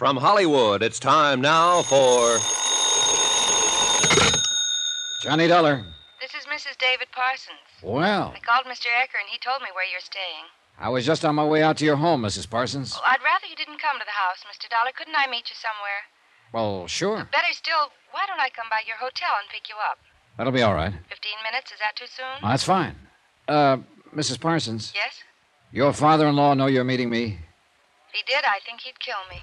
From Hollywood, it's time now for. Johnny Dollar. This is Mrs. David Parsons. Well, I called Mr. Ecker and he told me where you're staying. I was just on my way out to your home, Mrs. Parsons. Oh, I'd rather you didn't come to the house, Mr. Dollar. Couldn't I meet you somewhere? Well, sure. Better still, why don't I come by your hotel and pick you up? That'll be all right. Fifteen minutes? Is that too soon? That's fine. Uh, Mrs. Parsons, Yes? your father in law know you're meeting me? If he did, I think he'd kill me.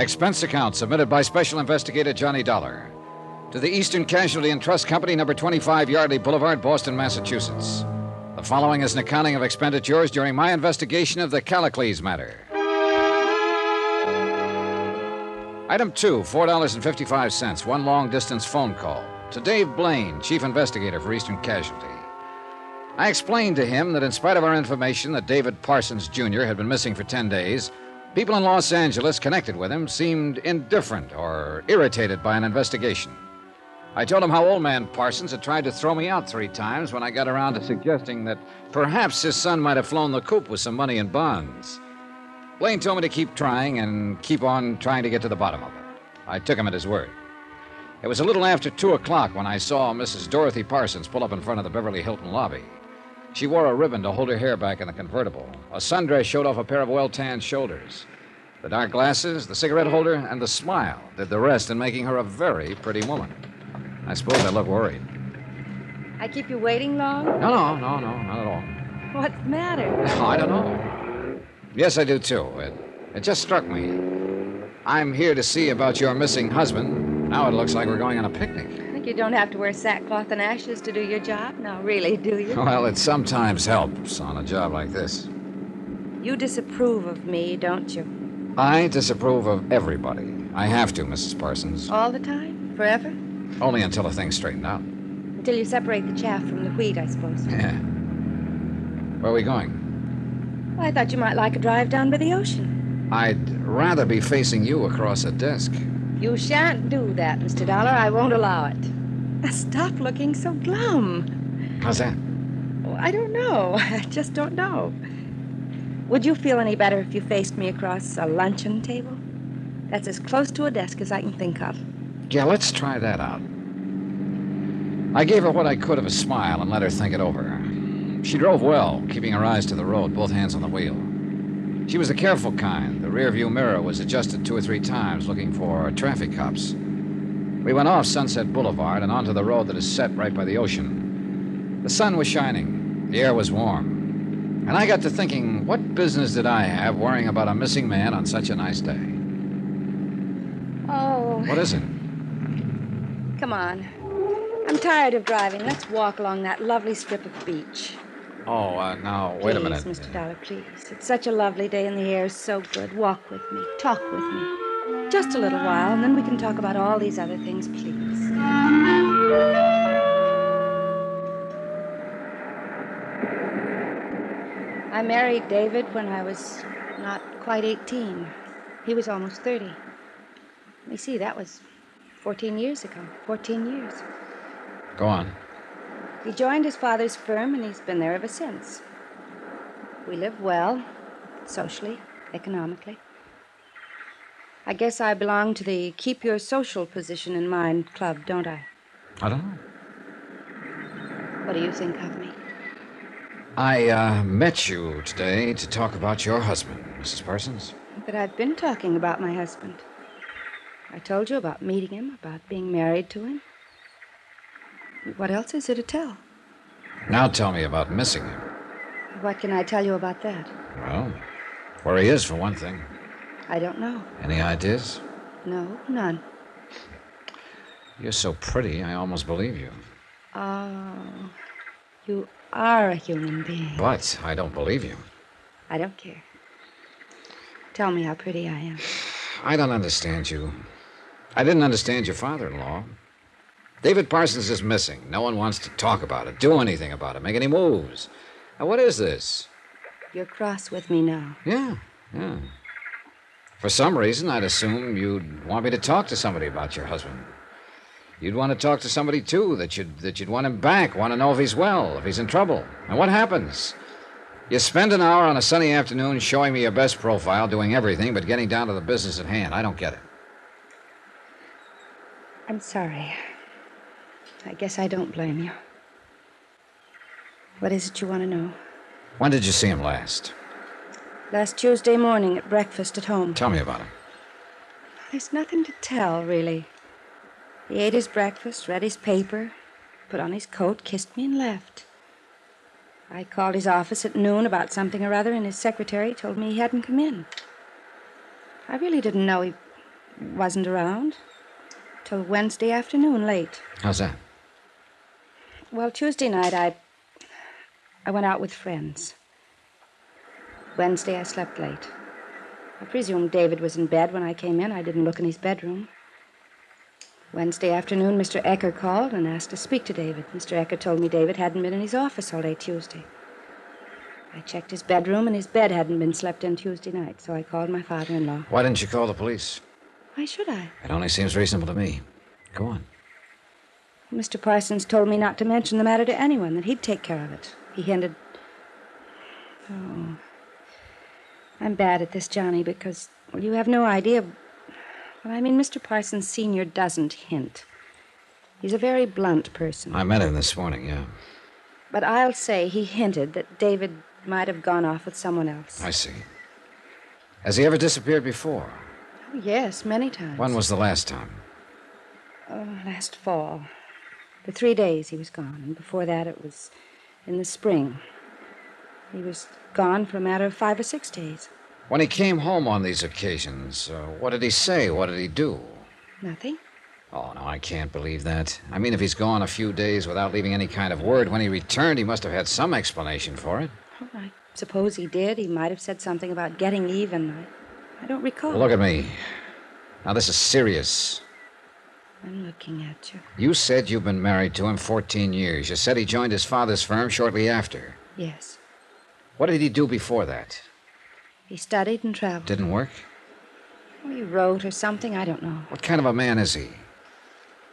Expense account submitted by Special Investigator Johnny Dollar to the Eastern Casualty and Trust Company, number 25 Yardley Boulevard, Boston, Massachusetts. The following is an accounting of expenditures during my investigation of the Callicles matter. Item two, $4.55, one long distance phone call to Dave Blaine, Chief Investigator for Eastern Casualty. I explained to him that in spite of our information that David Parsons Jr. had been missing for 10 days, people in Los Angeles connected with him seemed indifferent or irritated by an investigation. I told him how old man Parsons had tried to throw me out three times when I got around to suggesting that perhaps his son might have flown the coop with some money in bonds. Blaine told me to keep trying and keep on trying to get to the bottom of it. I took him at his word. It was a little after two o'clock when I saw Mrs. Dorothy Parsons pull up in front of the Beverly Hilton lobby. She wore a ribbon to hold her hair back in the convertible. A sundress showed off a pair of well tanned shoulders. The dark glasses, the cigarette holder, and the smile did the rest in making her a very pretty woman. I suppose I look worried. I keep you waiting long? No, no, no, no, not at all. What's the matter? Oh, I don't know. Yes, I do too. It, it just struck me. I'm here to see about your missing husband. Now it looks like we're going on a picnic. You don't have to wear sackcloth and ashes to do your job. No, really, do you? Well, it sometimes helps on a job like this. You disapprove of me, don't you? I disapprove of everybody. I have to, Mrs. Parsons. All the time? Forever? Only until the thing's straightened out. Until you separate the chaff from the wheat, I suppose. Yeah. Where are we going? Well, I thought you might like a drive down by the ocean. I'd rather be facing you across a desk. You shan't do that, Mr. Dollar. I won't allow it. Now, Stop looking so glum. How's that? Oh, I don't know. I just don't know. Would you feel any better if you faced me across a luncheon table? That's as close to a desk as I can think of. Yeah, let's try that out. I gave her what I could of a smile and let her think it over. She drove well, keeping her eyes to the road, both hands on the wheel. She was the careful kind. The rearview mirror was adjusted two or three times, looking for traffic cops. We went off Sunset Boulevard and onto the road that is set right by the ocean. The sun was shining, the air was warm. And I got to thinking, what business did I have worrying about a missing man on such a nice day? Oh, What is it? come on. I'm tired of driving. Let's walk along that lovely strip of beach. Oh, uh, now, wait a minute. Please, Mr. Dollar, please. It's such a lovely day and the air is so good. Walk with me. Talk with me. Just a little while, and then we can talk about all these other things, please. I married David when I was not quite 18. He was almost 30. Let me see, that was 14 years ago. 14 years. Go on. He joined his father's firm, and he's been there ever since. We live well, socially, economically. I guess I belong to the keep your social position in mind club, don't I? I don't know. What do you think of me? I uh, met you today to talk about your husband, Mrs. Parsons. But I've been talking about my husband. I told you about meeting him, about being married to him. What else is there to tell? Now tell me about missing him. What can I tell you about that? Well, where he is, for one thing. I don't know. Any ideas? No, none. You're so pretty, I almost believe you. Oh, you are a human being. But I don't believe you. I don't care. Tell me how pretty I am. I don't understand you. I didn't understand your father in law. David Parsons is missing. No one wants to talk about it, do anything about it, make any moves. Now, what is this? You're cross with me now. Yeah, yeah. For some reason, I'd assume you'd want me to talk to somebody about your husband. You'd want to talk to somebody, too, that you'd, that you'd want him back, want to know if he's well, if he's in trouble. And what happens? You spend an hour on a sunny afternoon showing me your best profile, doing everything but getting down to the business at hand. I don't get it. I'm sorry. I guess I don't blame you. What is it you want to know? When did you see him last? Last Tuesday morning at breakfast at home. Tell me about him. There's nothing to tell, really. He ate his breakfast, read his paper, put on his coat, kissed me, and left. I called his office at noon about something or other, and his secretary told me he hadn't come in. I really didn't know he wasn't around till Wednesday afternoon late. How's that? Well, Tuesday night I I went out with friends. Wednesday I slept late. I presume David was in bed when I came in. I didn't look in his bedroom. Wednesday afternoon, Mr. Ecker called and asked to speak to David. Mr. Ecker told me David hadn't been in his office all day Tuesday. I checked his bedroom, and his bed hadn't been slept in Tuesday night, so I called my father in law. Why didn't you call the police? Why should I? It only seems reasonable to me. Go on. Mr. Parsons told me not to mention the matter to anyone, that he'd take care of it. He hinted. Oh. I'm bad at this, Johnny, because, well, you have no idea. Well, I mean, Mr. Parsons Sr. doesn't hint. He's a very blunt person. I met him this morning, yeah. But I'll say he hinted that David might have gone off with someone else. I see. Has he ever disappeared before? Oh, yes, many times. When was the last time? Oh, last fall. For three days he was gone, and before that it was in the spring. He was gone for a matter of five or six days. When he came home on these occasions, uh, what did he say? What did he do? Nothing. Oh, no, I can't believe that. I mean, if he's gone a few days without leaving any kind of word, when he returned, he must have had some explanation for it. Oh, I suppose he did. He might have said something about getting even. I, I don't recall. Look at me. Now, this is serious. I'm looking at you. You said you've been married to him 14 years. You said he joined his father's firm shortly after. Yes. What did he do before that? He studied and traveled. Didn't work? He wrote or something. I don't know. What kind of a man is he?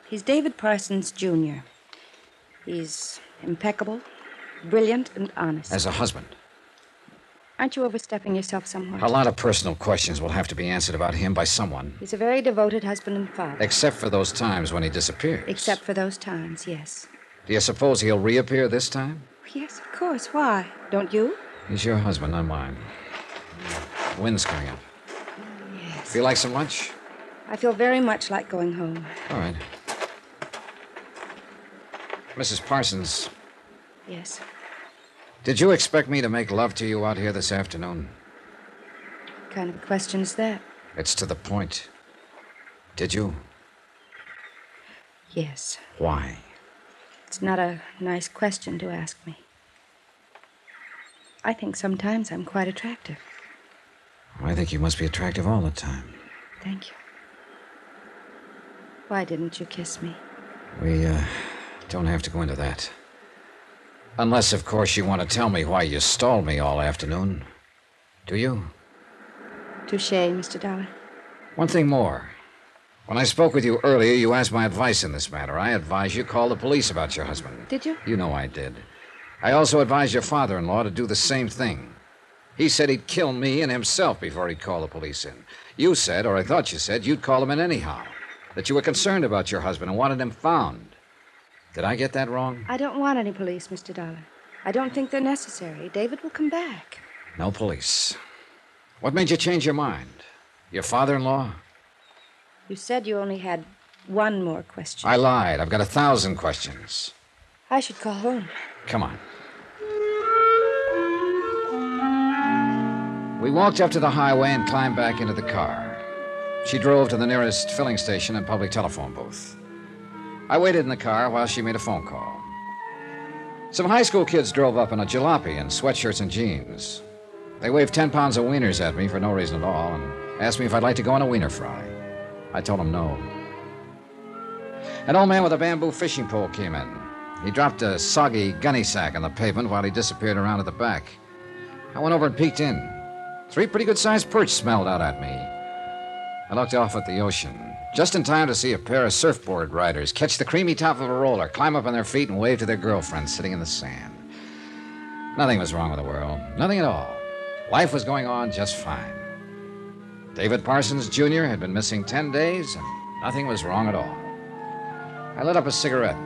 He's David Parsons, Jr. He's impeccable, brilliant, and honest. As a husband. Aren't you overstepping yourself somewhat? A lot of personal questions will have to be answered about him by someone. He's a very devoted husband and father. Except for those times when he disappears. Except for those times, yes. Do you suppose he'll reappear this time? Oh, yes, of course. Why? Don't you? He's your husband, not mine. Wind's coming up. Yes. Feel like some lunch? I feel very much like going home. All right. Mrs. Parsons, Yes. Did you expect me to make love to you out here this afternoon? What kind of a question is that? It's to the point. Did you? Yes. Why? It's not a nice question to ask me. I think sometimes I'm quite attractive. I think you must be attractive all the time. Thank you. Why didn't you kiss me? We, uh, don't have to go into that. Unless, of course, you want to tell me why you stalled me all afternoon. Do you? Touche, Mr. Dollar. One thing more. When I spoke with you earlier, you asked my advice in this matter. I advised you call the police about your husband. Did you? You know I did. I also advised your father in law to do the same thing. He said he'd kill me and himself before he'd call the police in. You said, or I thought you said, you'd call them in anyhow. That you were concerned about your husband and wanted him found. Did I get that wrong? I don't want any police, Mr. Dollar. I don't think they're necessary. David will come back. No police. What made you change your mind? Your father in law? You said you only had one more question. I lied. I've got a thousand questions. I should call home. Come on. We walked up to the highway and climbed back into the car. She drove to the nearest filling station and public telephone booth. I waited in the car while she made a phone call. Some high school kids drove up in a jalopy in sweatshirts and jeans. They waved 10 pounds of wieners at me for no reason at all, and Asked me if I'd like to go on a wiener fry. I told them no. An old man with a bamboo fishing pole came in. He dropped a soggy gunny sack on the pavement while he disappeared around at the back. I went over and peeked in. Three pretty good sized perch smelled out at me. I looked off at the ocean, just in time to see a pair of surfboard riders catch the creamy top of a roller, climb up on their feet, and wave to their girlfriends sitting in the sand. Nothing was wrong with the world. Nothing at all. Life was going on just fine. David Parsons Jr. had been missing 10 days, and nothing was wrong at all. I lit up a cigarette.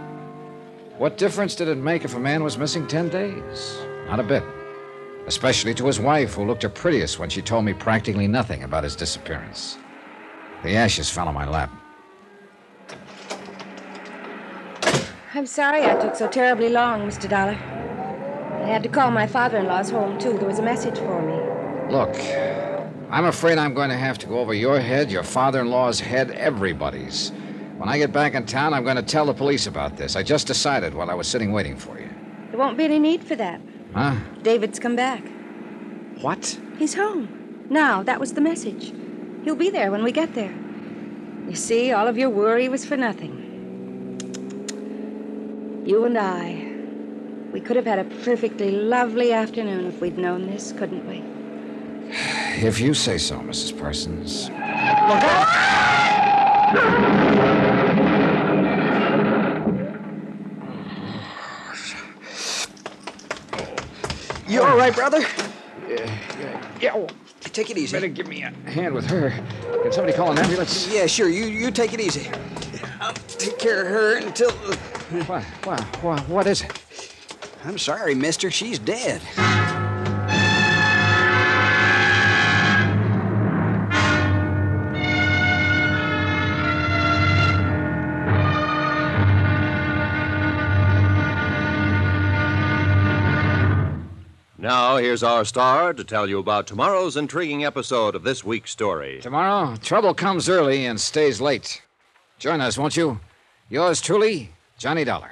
What difference did it make if a man was missing 10 days? Not a bit. Especially to his wife, who looked her prettiest when she told me practically nothing about his disappearance. The ashes fell on my lap. I'm sorry I took so terribly long, Mr. Dollar. I had to call my father in law's home, too. There was a message for me. Look, I'm afraid I'm going to have to go over your head, your father in law's head, everybody's. When I get back in town, I'm going to tell the police about this. I just decided while I was sitting waiting for you. There won't be any need for that. Huh? David's come back. What? He's home. Now, that was the message. He'll be there when we get there. You see, all of your worry was for nothing. You and I, we could have had a perfectly lovely afternoon if we'd known this, couldn't we? If you say so, Mrs. Parsons. You all right, brother? Yeah, well, Take it easy. better give me a hand with her. Can somebody call an ambulance? Yeah, sure. You you take it easy. I'll take care of her until. What, what, what, what is it? I'm sorry, mister. She's dead. Now, here's our star to tell you about tomorrow's intriguing episode of this week's story. Tomorrow, trouble comes early and stays late. Join us, won't you? Yours truly, Johnny Dollar.